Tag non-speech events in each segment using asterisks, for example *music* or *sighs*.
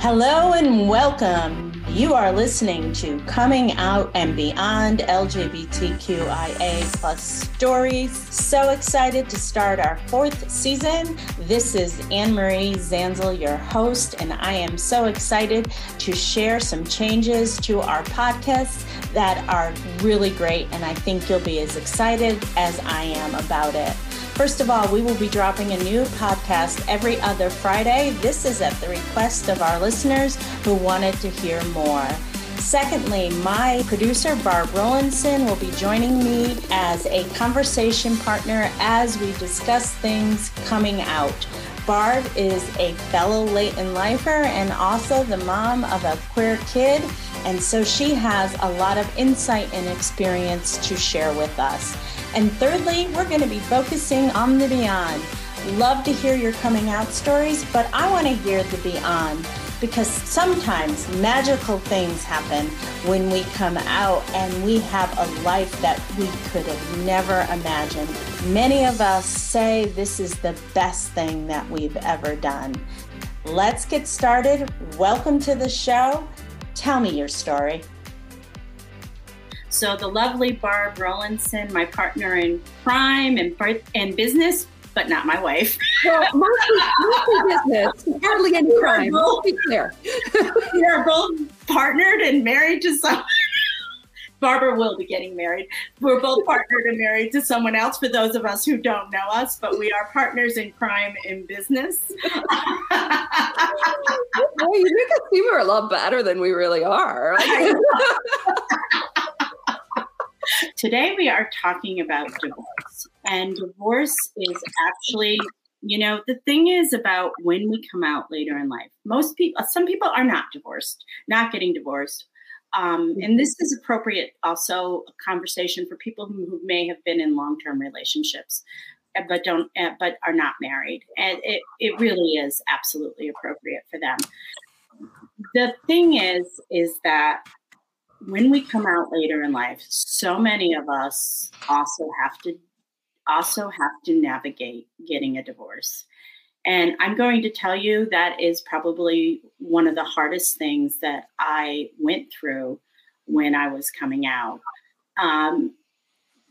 Hello and welcome. You are listening to Coming Out and Beyond LGBTQIA plus stories. So excited to start our fourth season. This is Anne Marie Zanzal, your host, and I am so excited to share some changes to our podcast that are really great. And I think you'll be as excited as I am about it. First of all, we will be dropping a new podcast every other Friday. This is at the request of our listeners who wanted to hear more. Secondly, my producer, Barb Rowlandson, will be joining me as a conversation partner as we discuss things coming out. Barb is a fellow late in lifer and also the mom of a queer kid, and so she has a lot of insight and experience to share with us. And thirdly, we're going to be focusing on the beyond. Love to hear your coming out stories, but I want to hear the beyond because sometimes magical things happen when we come out and we have a life that we could have never imagined. Many of us say this is the best thing that we've ever done. Let's get started. Welcome to the show. Tell me your story. So the lovely Barb Rowlandson, my partner in crime and and business, but not my wife. Well, *laughs* mostly, mostly business, hardly any crime. Both, be clear. we are both partnered and married to someone. *laughs* Barbara will be getting married. We're both partnered and married to someone else for those of us who don't know us, but we are partners in crime and business. *laughs* well, you make us seem a lot better than we really are. Today we are talking about divorce. And divorce is actually, you know, the thing is about when we come out later in life. Most people, some people are not divorced, not getting divorced. Um, and this is appropriate also a conversation for people who, who may have been in long-term relationships uh, but don't uh, but are not married and it, it really is absolutely appropriate for them the thing is is that when we come out later in life, so many of us also have to also have to navigate getting a divorce. And I'm going to tell you that is probably one of the hardest things that I went through when I was coming out. Um,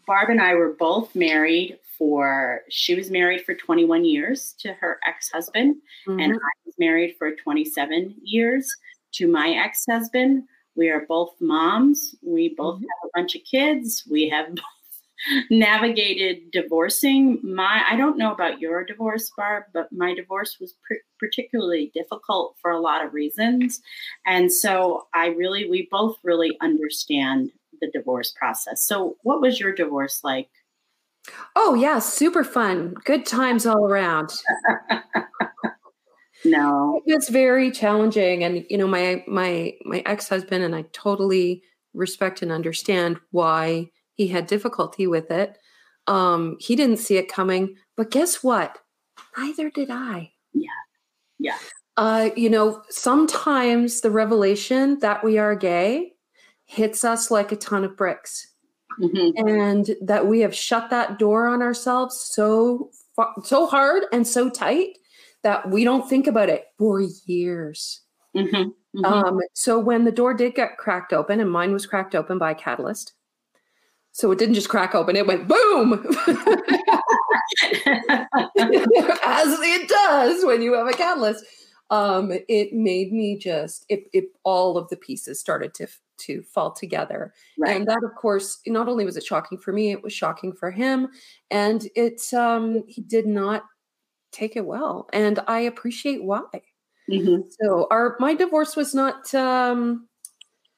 Barb and I were both married for, she was married for 21 years to her ex husband, mm-hmm. and I was married for 27 years to my ex husband. We are both moms. We both mm-hmm. have a bunch of kids. We have both *laughs* navigated divorcing. My I don't know about your divorce, Barb, but my divorce was pr- particularly difficult for a lot of reasons. And so I really we both really understand the divorce process. So what was your divorce like? Oh, yeah, super fun. Good times all around. *laughs* No. It was very challenging. And, you know, my my my ex-husband and I totally respect and understand why he had difficulty with it. Um, he didn't see it coming, but guess what? Neither did I. Yeah. Yeah. Uh, you know, sometimes the revelation that we are gay hits us like a ton of bricks. Mm-hmm. And that we have shut that door on ourselves so so hard and so tight that we don't think about it for years. Mm-hmm, mm-hmm. Um, so when the door did get cracked open, and mine was cracked open by a catalyst, so it didn't just crack open; it went boom, *laughs* as it does when you have a catalyst. Um, it made me just it, it all of the pieces started to to fall together, right. and that, of course, not only was it shocking for me, it was shocking for him, and it um, he did not take it well, and I appreciate why. Mm-hmm. So our my divorce was not um,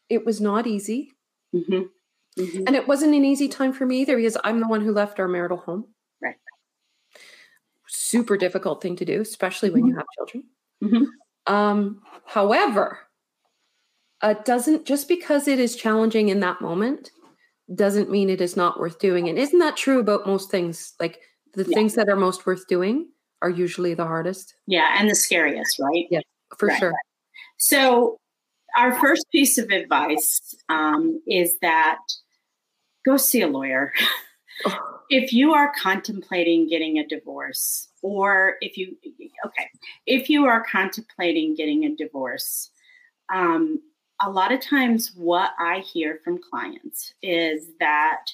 it was not easy, mm-hmm. Mm-hmm. and it wasn't an easy time for me either because I'm the one who left our marital home. Right. Super difficult thing to do, especially when you mm-hmm. have children. Mm-hmm. Um, however, it doesn't just because it is challenging in that moment doesn't mean it is not worth doing. And isn't that true about most things? Like the yeah. things that are most worth doing are usually the hardest. Yeah, and the scariest, right? Yeah, for right. sure. So, our first piece of advice um, is that go see a lawyer. *laughs* Oh. if you are contemplating getting a divorce, or if you, okay, if you are contemplating getting a divorce, um, a lot of times what I hear from clients is that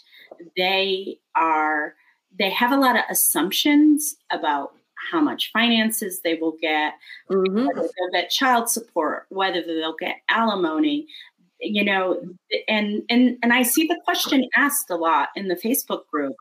they are, they have a lot of assumptions about how much finances they will get, mm-hmm. whether they'll get child support, whether they'll get alimony, you know and and and i see the question asked a lot in the facebook group.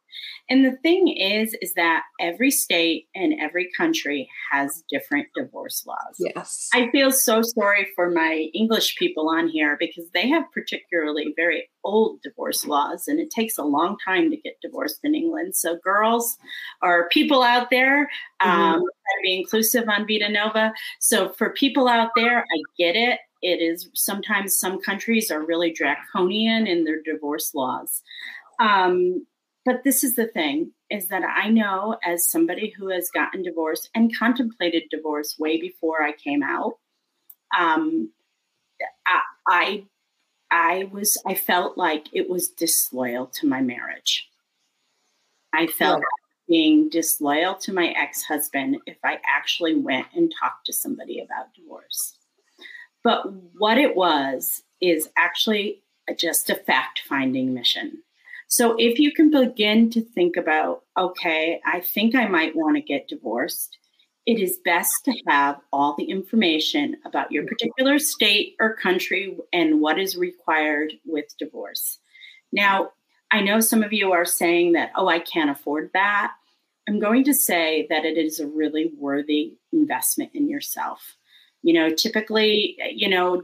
And the thing is is that every state and every country has different divorce laws. Yes. I feel so sorry for my english people on here because they have particularly very old divorce laws and it takes a long time to get divorced in england. So girls or people out there mm-hmm. um, be inclusive on vita nova so for people out there i get it it is sometimes some countries are really draconian in their divorce laws. Um, but this is the thing is that I know as somebody who has gotten divorced and contemplated divorce way before I came out, um, I, I I was I felt like it was disloyal to my marriage. I felt yeah. being disloyal to my ex-husband if I actually went and talked to somebody about divorce. But what it was is actually just a fact finding mission. So if you can begin to think about, okay, I think I might want to get divorced, it is best to have all the information about your mm-hmm. particular state or country and what is required with divorce. Now, I know some of you are saying that, oh, I can't afford that. I'm going to say that it is a really worthy investment in yourself you know typically you know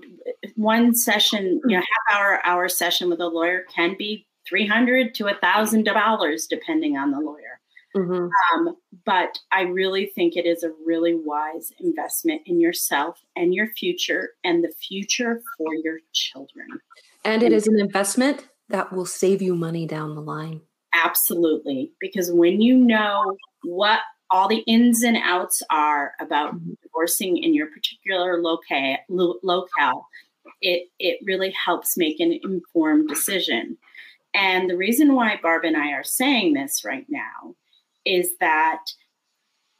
one session you know half hour hour session with a lawyer can be 300 to a thousand dollars depending on the lawyer. Mm-hmm. um, but i really think it is a really wise investment in yourself and your future and the future for your children. And it is an investment that will save you money down the line. Absolutely because when you know what all the ins and outs are about mm-hmm. divorcing in your particular loca- lo- locale, it, it really helps make an informed decision. And the reason why Barb and I are saying this right now is that,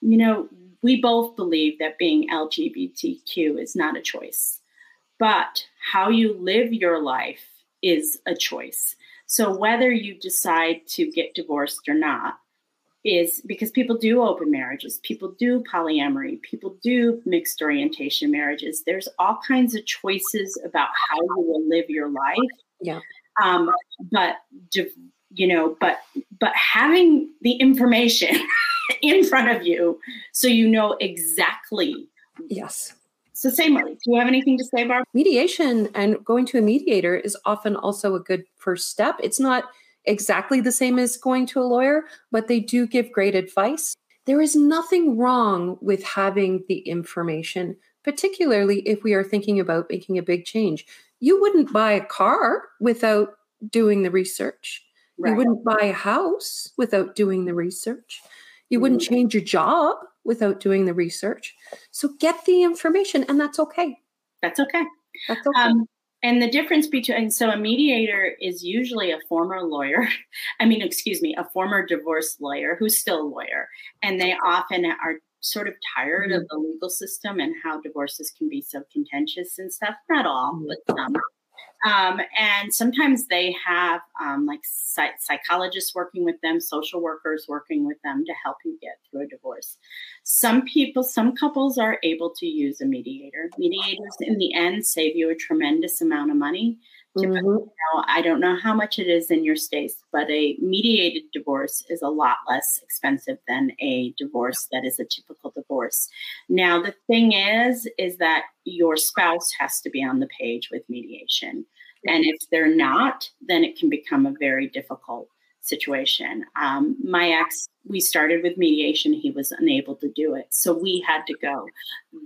you know, we both believe that being LGBTQ is not a choice, but how you live your life is a choice. So whether you decide to get divorced or not, is because people do open marriages, people do polyamory, people do mixed orientation marriages. There's all kinds of choices about how you will live your life. Yeah. Um, but you know, but but having the information *laughs* in front of you so you know exactly. Yes. So, same way. Do you have anything to say, Barb? Mediation and going to a mediator is often also a good first step. It's not exactly the same as going to a lawyer, but they do give great advice. There is nothing wrong with having the information, particularly if we are thinking about making a big change. You wouldn't buy a car without doing the research. Right. You wouldn't buy a house without doing the research. You wouldn't mm-hmm. change your job without doing the research. So get the information, and that's okay. That's okay. That's okay. Um, and the difference between and so a mediator is usually a former lawyer *laughs* i mean excuse me a former divorce lawyer who's still a lawyer. And they often are sort of tired mm-hmm. of the legal system and how divorces can be so contentious and stuff. Not all but some um, and sometimes they have um, like psych- psychologists working with them, social workers working with them to help you get through a divorce. Some people, some couples are able to use a mediator. Mediators, in the end, save you a tremendous amount of money Mm-hmm. Know, I don't know how much it is in your states, but a mediated divorce is a lot less expensive than a divorce that is a typical divorce. Now, the thing is, is that your spouse has to be on the page with mediation. And if they're not, then it can become a very difficult situation. Um, my ex, we started with mediation. He was unable to do it. So we had to go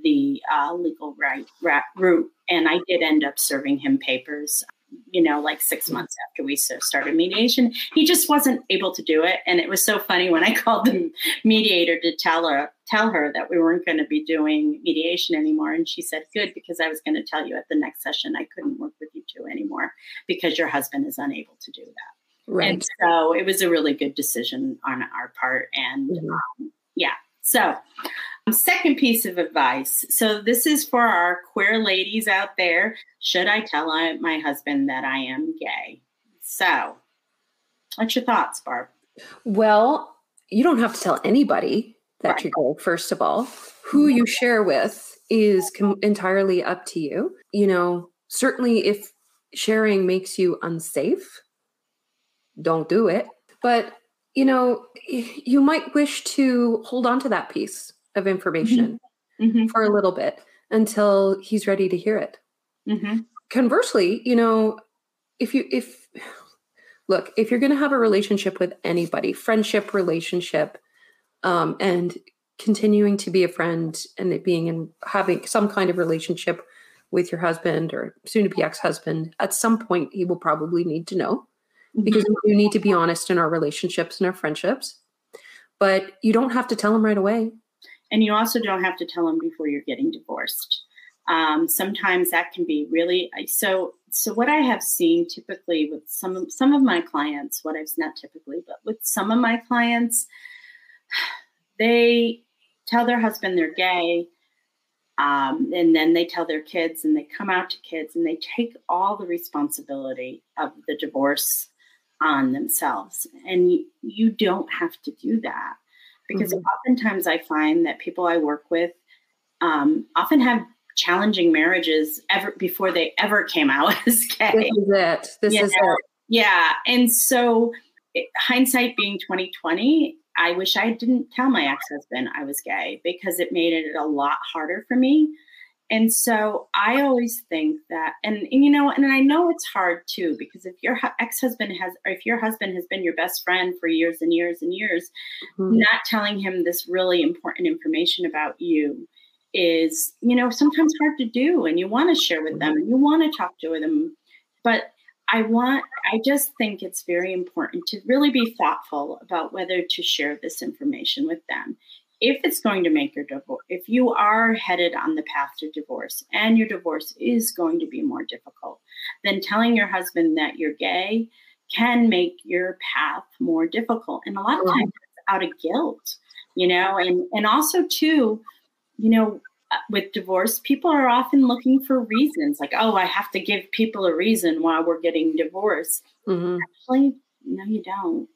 the uh, legal right, right route. And I did end up serving him papers you know, like six mm. months after we started mediation. He just wasn't able to do it. And it was so funny when I *laughs* called the mediator to tell her tell her that we weren't going to be doing mediation anymore. And she said, Good, because I was going to tell you at the next session I couldn't work with you two anymore because your husband is unable to do that. Right. And so it was a really good decision on our part. And mm-hmm. um, yeah. So, second piece of advice. So, this is for our queer ladies out there. Should I tell my husband that I am gay? So, what's your thoughts, Barb? Well, you don't have to tell anybody that right. you're gay, first of all. Who you share with is com- entirely up to you. You know, certainly if sharing makes you unsafe, don't do it. But, you know, you might wish to hold on to that piece of information mm-hmm. Mm-hmm. for a little bit until he's ready to hear it. Mm-hmm. Conversely, you know, if you, if, look, if you're going to have a relationship with anybody, friendship, relationship, um, and continuing to be a friend and it being in having some kind of relationship with your husband or soon to be ex husband, at some point he will probably need to know mm-hmm. because we need to be honest in our relationships and our friendships. But you don't have to tell them right away. And you also don't have to tell them before you're getting divorced. Um, sometimes that can be really so. So what I have seen typically with some of, some of my clients, what I've not typically, but with some of my clients, *sighs* they tell their husband they're gay um, and then they tell their kids and they come out to kids and they take all the responsibility of the divorce on themselves. And you, you don't have to do that because mm-hmm. oftentimes I find that people I work with um, often have challenging marriages ever before they ever came out *laughs* as gay. This is it. This you is know? it. Yeah. And so it, hindsight being 2020, I wish I didn't tell my ex husband I was gay because it made it a lot harder for me. And so I always think that, and, and you know, and I know it's hard too, because if your ex husband has, or if your husband has been your best friend for years and years and years, mm-hmm. not telling him this really important information about you is, you know, sometimes hard to do. And you want to share with them and you want to talk to them. But I want, I just think it's very important to really be thoughtful about whether to share this information with them. If it's going to make your divorce, if you are headed on the path to divorce and your divorce is going to be more difficult, then telling your husband that you're gay can make your path more difficult. And a lot of times it's out of guilt, you know, and, and also too, you know, with divorce, people are often looking for reasons like, oh, I have to give people a reason why we're getting divorced. Mm-hmm. Actually, no, you don't.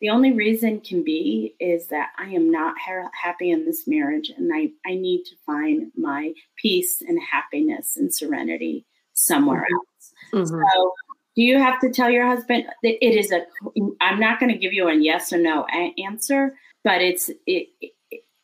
The only reason can be is that I am not ha- happy in this marriage and I, I need to find my peace and happiness and serenity somewhere mm-hmm. else. Mm-hmm. So, do you have to tell your husband that it is a, I'm not going to give you a yes or no a- answer, but it's, it, it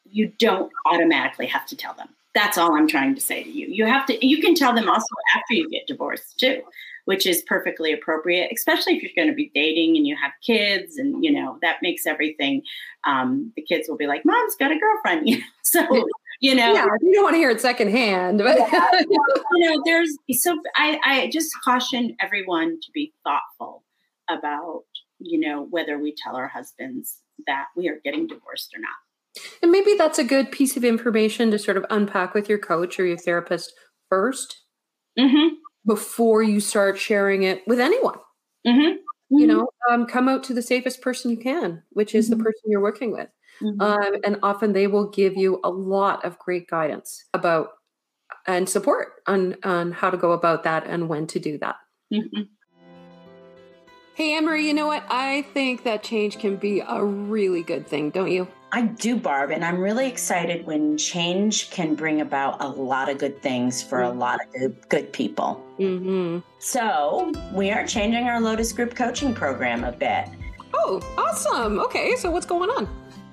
you don't automatically have to tell them. That's all I'm trying to say to you. You have to, you can tell them also after you get divorced too, which is perfectly appropriate, especially if you're going to be dating and you have kids and, you know, that makes everything, um, the kids will be like, mom's got a girlfriend, *laughs* you know? so, you know, yeah, you don't want to hear it secondhand, but yeah, *laughs* you know, there's, so I, I just caution everyone to be thoughtful about, you know, whether we tell our husbands that we are getting divorced or not. And maybe that's a good piece of information to sort of unpack with your coach or your therapist 1st mm-hmm. Before you start sharing it with anyone. Mm-hmm. You know, um, come out to the safest person you can, which is the mm-hmm. person you're working with. Mm-hmm. Um, and often they will give you a lot of great guidance about and support on, on how to go about that and when to do that. Mm-hmm. Hey, Anne-Marie, you know what? I think that change can be a really good thing, don't you? I do, Barb, and I'm really excited when change can bring about a lot of good things for a lot of good, good people. Mm-hmm. So, we are changing our Lotus Group coaching program a bit. Oh, awesome. Okay, so what's going on?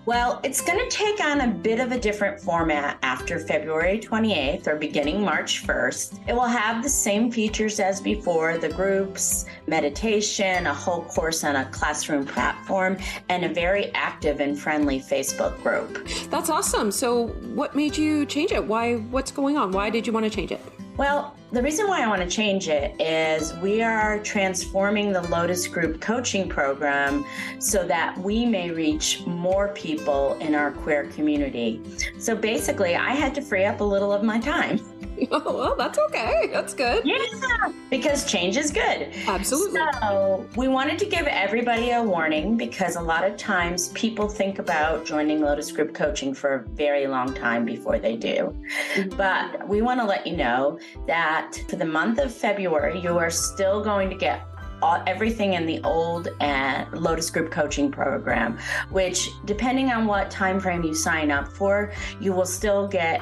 Well, it's going to take on a bit of a different format after February 28th or beginning March 1st. It will have the same features as before the groups, meditation, a whole course on a classroom platform, and a very active and friendly Facebook group. That's awesome. So, what made you change it? Why? What's going on? Why did you want to change it? Well, The reason why I want to change it is we are transforming the Lotus Group coaching program so that we may reach more people in our queer community. So basically, I had to free up a little of my time. *laughs* *laughs* Oh, well, that's okay. That's good. Yeah, because change is good. Absolutely. So, we wanted to give everybody a warning because a lot of times people think about joining Lotus Group coaching for a very long time before they do. Mm-hmm. But we want to let you know that for the month of February, you are still going to get all, everything in the old and Lotus Group coaching program, which depending on what time frame you sign up for, you will still get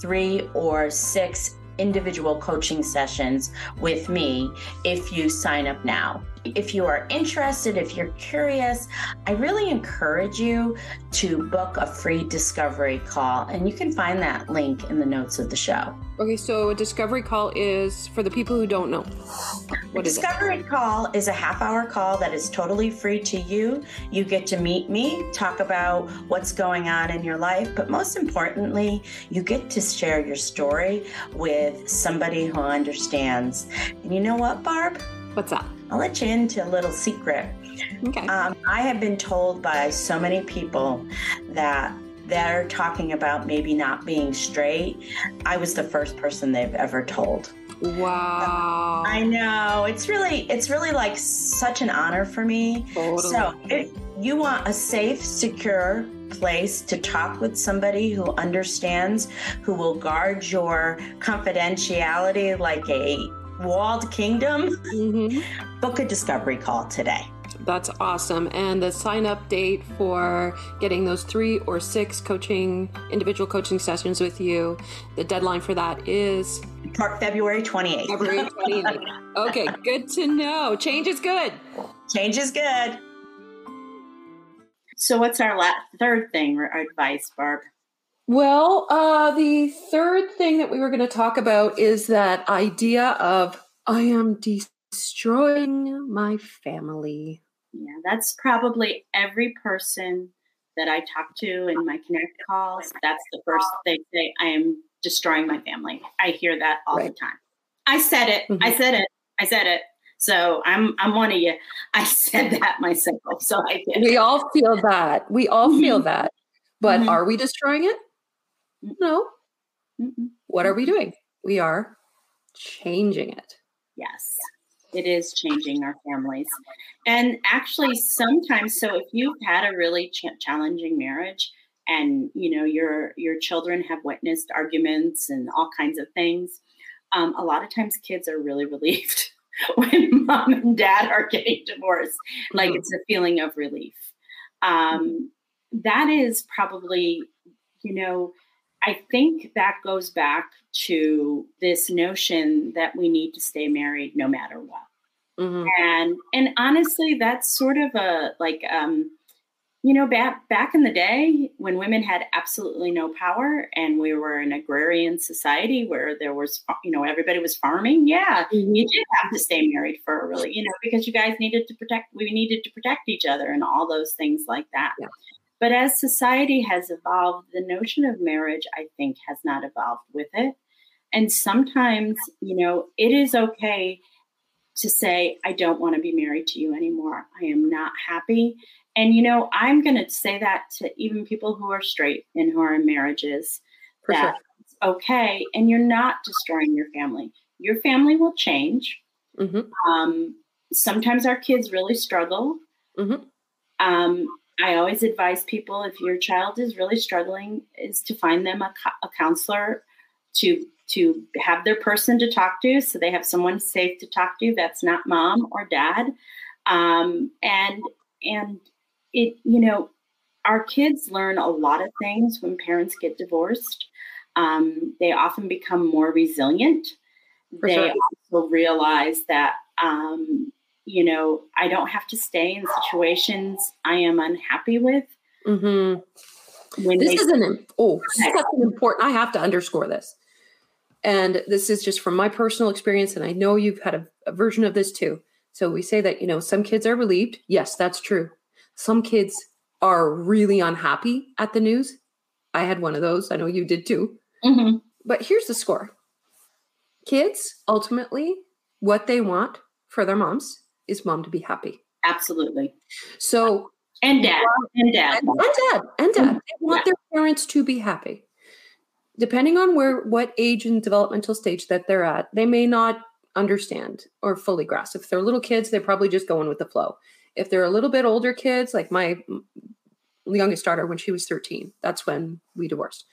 three or six individual coaching sessions with me if you sign up now. If you are interested, if you're curious, I really encourage you to book a free discovery call, and you can find that link in the notes of the show. Okay, so a discovery call is for the people who don't know. What is discovery call is a half hour call that is totally free to you. You get to meet me, talk about what's going on in your life, but most importantly, you get to share your story with somebody who understands. And you know what, Barb? What's up? I'll let you into a little secret. Okay. Um, I have been told by so many people that they're talking about maybe not being straight. I was the first person they've ever told. Wow. I know. It's really it's really like such an honor for me. Totally. So, if you want a safe, secure place to talk with somebody who understands, who will guard your confidentiality like a walled kingdom, mm-hmm. book a discovery call today. That's awesome. And the sign up date for getting those three or six coaching, individual coaching sessions with you, the deadline for that is February 28th. February 28th. okay, good to know. Change is good. Change is good. So, what's our last, third thing or advice, Barb? Well, uh, the third thing that we were going to talk about is that idea of I am destroying my family. Yeah, that's probably every person that I talk to in my connect calls. That's the first thing they say, I am destroying my family. I hear that all right. the time. I said it. Mm-hmm. I said it. I said it. So I'm I'm one of you. I *laughs* said that myself. So I did. We all feel that. We all mm-hmm. feel that. But mm-hmm. are we destroying it? No. Mm-mm. What are we doing? We are changing it. Yes, it is changing our families. And actually, sometimes, so if you've had a really ch- challenging marriage, and you know your your children have witnessed arguments and all kinds of things, um, a lot of times kids are really *laughs* relieved when mom and dad are getting divorced. Like mm-hmm. it's a feeling of relief. Um, that is probably, you know, I think that goes back to this notion that we need to stay married no matter what. Mm-hmm. And and honestly, that's sort of a like um, you know back back in the day when women had absolutely no power and we were an agrarian society where there was you know everybody was farming. Yeah, mm-hmm. you did have to stay married for a really you know because you guys needed to protect we needed to protect each other and all those things like that. Yeah. But as society has evolved, the notion of marriage, I think, has not evolved with it. And sometimes, you know, it is okay to say, I don't want to be married to you anymore. I am not happy. And, you know, I'm going to say that to even people who are straight and who are in marriages For that sure. it's okay. And you're not destroying your family. Your family will change. Mm-hmm. Um, sometimes our kids really struggle. Mm-hmm. Um, I always advise people if your child is really struggling, is to find them a, a counselor to to have their person to talk to, so they have someone safe to talk to. That's not mom or dad, um, and and it you know our kids learn a lot of things when parents get divorced. Um, they often become more resilient. For they sure. also realize that um, you know, I don't have to stay in situations I am unhappy with. Mm-hmm. When this is an oh, such an important. I have to underscore this, and this is just from my personal experience, and I know you've had a, a version of this too. So we say that you know some kids are relieved. Yes, that's true. Some kids are really unhappy at the news. I had one of those. I know you did too. Mm-hmm. But here's the score kids ultimately what they want for their moms is mom to be happy. Absolutely. So and dad and dad and, and dad and dad they want yeah. their parents to be happy. Depending on where what age and developmental stage that they're at, they may not understand or fully grasp. If they're little kids, they're probably just going with the flow. If they're a little bit older kids, like my youngest daughter when she was 13, that's when we divorced.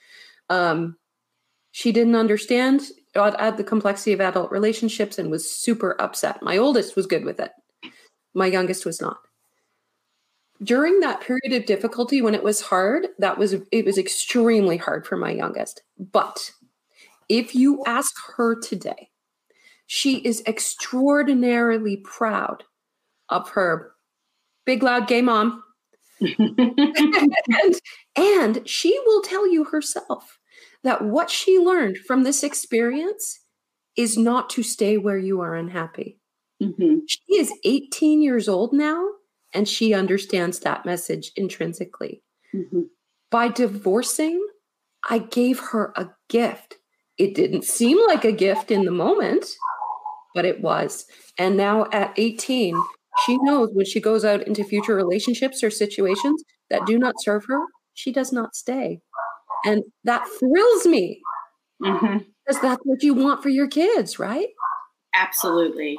Um, she didn't understand the complexity of adult relationships and was super upset. My oldest was good with it. My youngest was not. During that period of difficulty when it was hard, that was it was extremely hard for my youngest. But if you ask her today, she is extraordinarily proud of her big loud gay mom. *laughs* and, and she will tell you herself that what she learned from this experience is not to stay where you are unhappy. Mm-hmm. She is 18 years old now, and she understands that message intrinsically. Mm-hmm. By divorcing, I gave her a gift. It didn't seem like a gift in the moment, but it was. And now at 18, she knows when she goes out into future relationships or situations that do not serve her, she does not stay. And that thrills me mm-hmm. because that's what you want for your kids, right? Absolutely.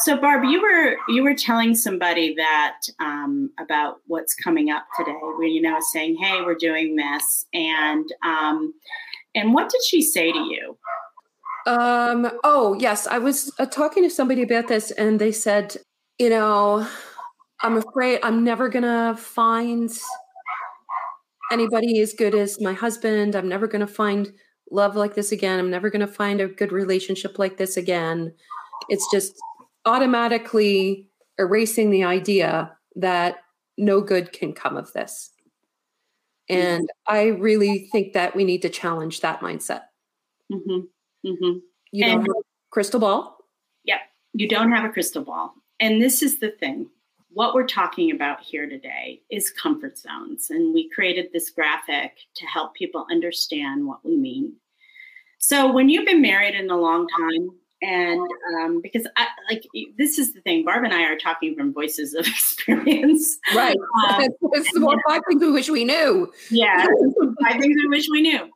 So, Barb, you were you were telling somebody that um, about what's coming up today. Where you know, saying, "Hey, we're doing this," and um, and what did she say to you? Um, oh, yes, I was uh, talking to somebody about this, and they said, you know, I'm afraid I'm never gonna find anybody as good as my husband. I'm never to find love like this again. I'm never to find a good relationship like this again. It's just automatically erasing the idea that no good can come of this. And I really think that we need to challenge that mindset. Mm-hmm. Mm-hmm. You don't have a crystal ball? Yep. You don't have a crystal ball. And this is the thing what we're talking about here today is comfort zones. And we created this graphic to help people understand what we mean. So when you've been married in a long time, and um, because I, like this is the thing, Barb and I are talking from voices of *laughs* experience. Right. Um, *laughs* it's the five things we wish we knew. Yeah, *laughs* five things we wish we knew.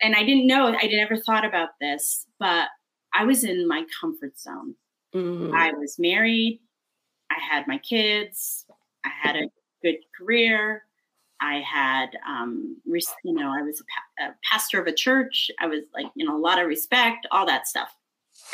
And I didn't know, I never thought about this, but I was in my comfort zone. Mm-hmm. I was married. I had my kids. I had a good career. I had, um, you know, I was a, pa- a pastor of a church. I was like, you know, a lot of respect, all that stuff.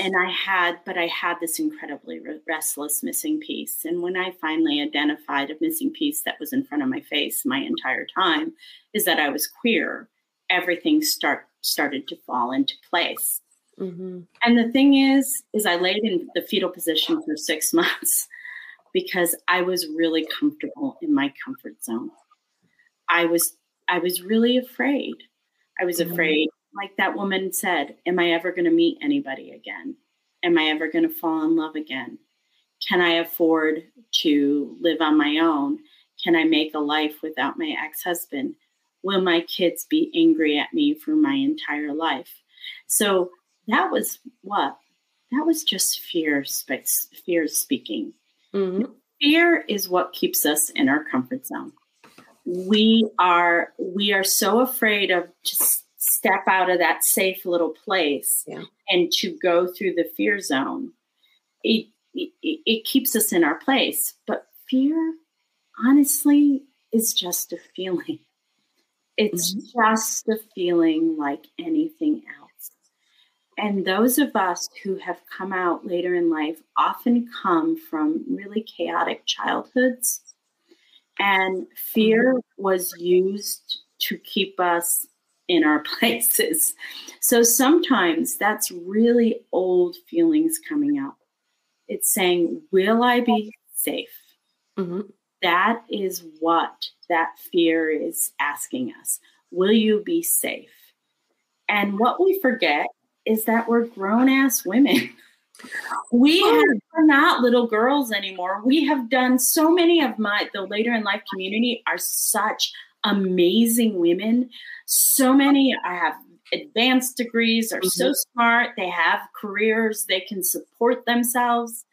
And I had, but I had this incredibly restless missing piece. And when I finally identified a missing piece that was in front of my face my entire time, is that I was queer. Everything start started to fall into place. Mm-hmm. And the thing is, is I laid in the fetal position for six *laughs* months because I was really comfortable in my comfort zone. I was I was really afraid. I was mm-hmm. afraid, like that woman said, am I ever going to meet anybody again? Am I ever going to fall in love again? Can I afford to live on my own? Can I make a life without my ex-husband? Will my kids be angry at me for my entire life? So that was what? That was just fear, fear speaking. Mm-hmm. Fear is what keeps us in our comfort zone. We are we are so afraid of just step out of that safe little place yeah. and to go through the fear zone. It, it, it keeps us in our place, but fear, honestly, is just a feeling. It's mm-hmm. just a feeling like anything else. And those of us who have come out later in life often come from really chaotic childhoods. And fear mm-hmm. was used to keep us in our *laughs* places. So sometimes that's really old feelings coming up. It's saying, Will I be safe? Mm-hmm. That is what that fear is asking us. Will you be safe? And what we forget is that we're grown ass women. *laughs* We have, are not little girls anymore. We have done so many of my the later in life community are such amazing women. So many I have advanced degrees, are mm-hmm. so smart, they have careers, they can support themselves.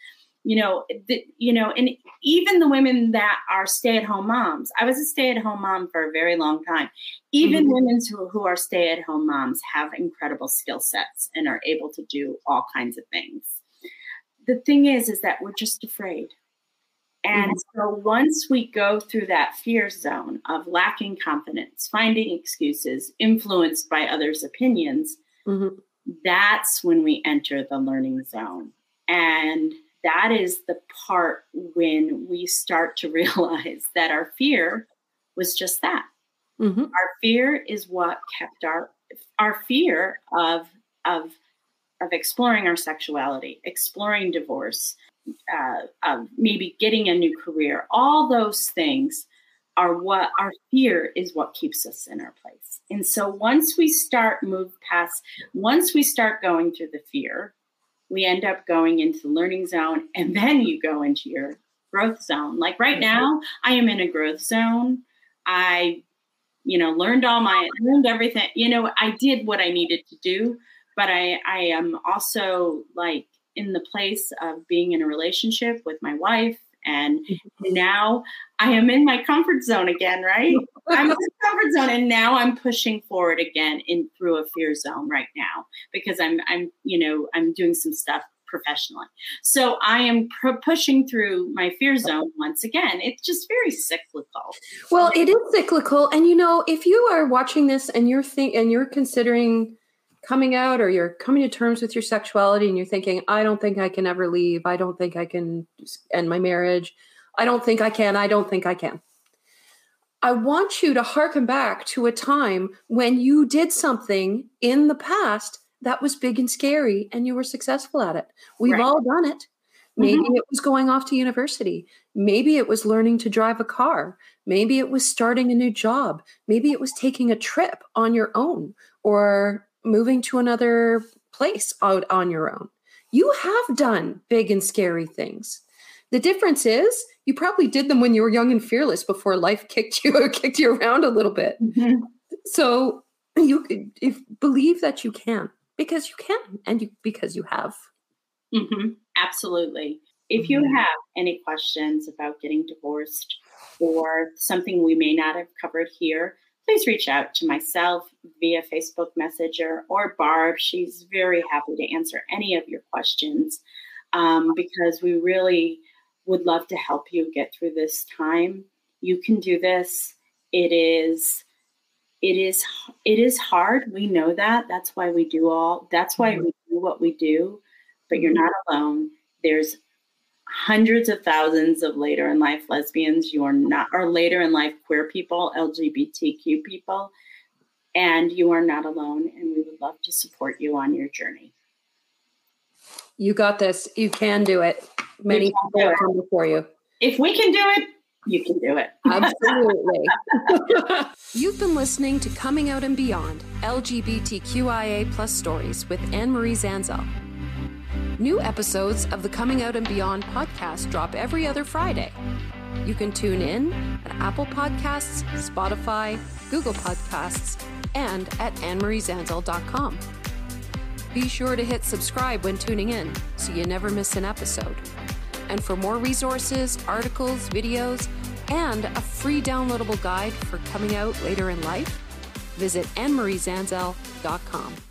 You know, the, you know, and even the women that are stay-at-home moms. I was a stay-at-home mom for a very long time. Even mm-hmm. women who, who are stay-at-home moms have incredible skill sets and are able to do all kinds of things. The thing is, is that we're just afraid and mm-hmm. so once we go through that fear zone of lacking confidence, finding excuses, influenced by others' opinions, mm-hmm. that's when we enter the learning zone. And that is the part when we start to *laughs* realize that our fear was just that. Mm-hmm. Our fear is what kept our our fear of of of exploring our sexuality, exploring divorce, uh, maybe getting a new career, all those things are what our fear is what keeps us in our place. And so once we start move past, once we start going through the fear, we end up going into the learning zone and then you go into your growth zone. Like right now, I am in a growth zone. I, you know, learned all my learned everything. You know, I did what I needed to do, but I I am also like in the place of being in a relationship with my wife and mm-hmm. now I am in my comfort zone again, right? *laughs* I'm in the comfort zone, and now I'm pushing forward again in through a fear zone right now because I'm I'm you know I'm doing some stuff professionally. So I am pr- pushing through my fear zone once again. It's just very cyclical. Well, it is cyclical, and you know if you are watching this and you're think and you're considering coming out or you're coming to terms with your sexuality and you're thinking, I don't think I can ever leave. I don't think I can end my marriage. I don't think I can. I don't think I can. I want you to harken back to a time when you did something in the past that was big and scary and you were successful at it. We've right. all done it. Maybe mm-hmm. it was going off to university. Maybe it was learning to drive a car. Maybe it was starting a new job. Maybe it was taking a trip on your own or moving to another place out on your own. You have done big and scary things. The difference is you probably did them when you were young and fearless before life *laughs* kicked you or kicked you around a little bit. Mm-hmm. So you if, believe that you can because you can and you because you have. Mm-hmm. Absolutely. If you mm-hmm. have any questions about getting divorced or something we may not have covered here, please reach out to myself via Facebook Messenger or Barb. She's very happy to answer any of your questions um, because we really would love to help you get through this time. You can do this. It is it is it is hard. We know that. That's why we do all that's why mm-hmm. we do what we do, but you're not alone. There's hundreds of thousands of later in life lesbians. You are not or later in life queer people lgbtq people and you are not alone and we would love to support you on your journey. You got this. You can do it. Many people are come for you. If we can do it you can do it. *laughs* Absolutely. *laughs* You've been listening to coming out and beyond lgbtqia plus stories with anne-marie zanzal New episodes of the Coming Out and Beyond podcast drop every other Friday. You can tune in at Apple Podcasts, Spotify, Google Podcasts, and at annemariezanzal.com. Be sure to hit subscribe when tuning in so you never miss an episode. And for more resources, articles, videos, and a free downloadable guide for coming out later in life, visit annemariezanzal.com.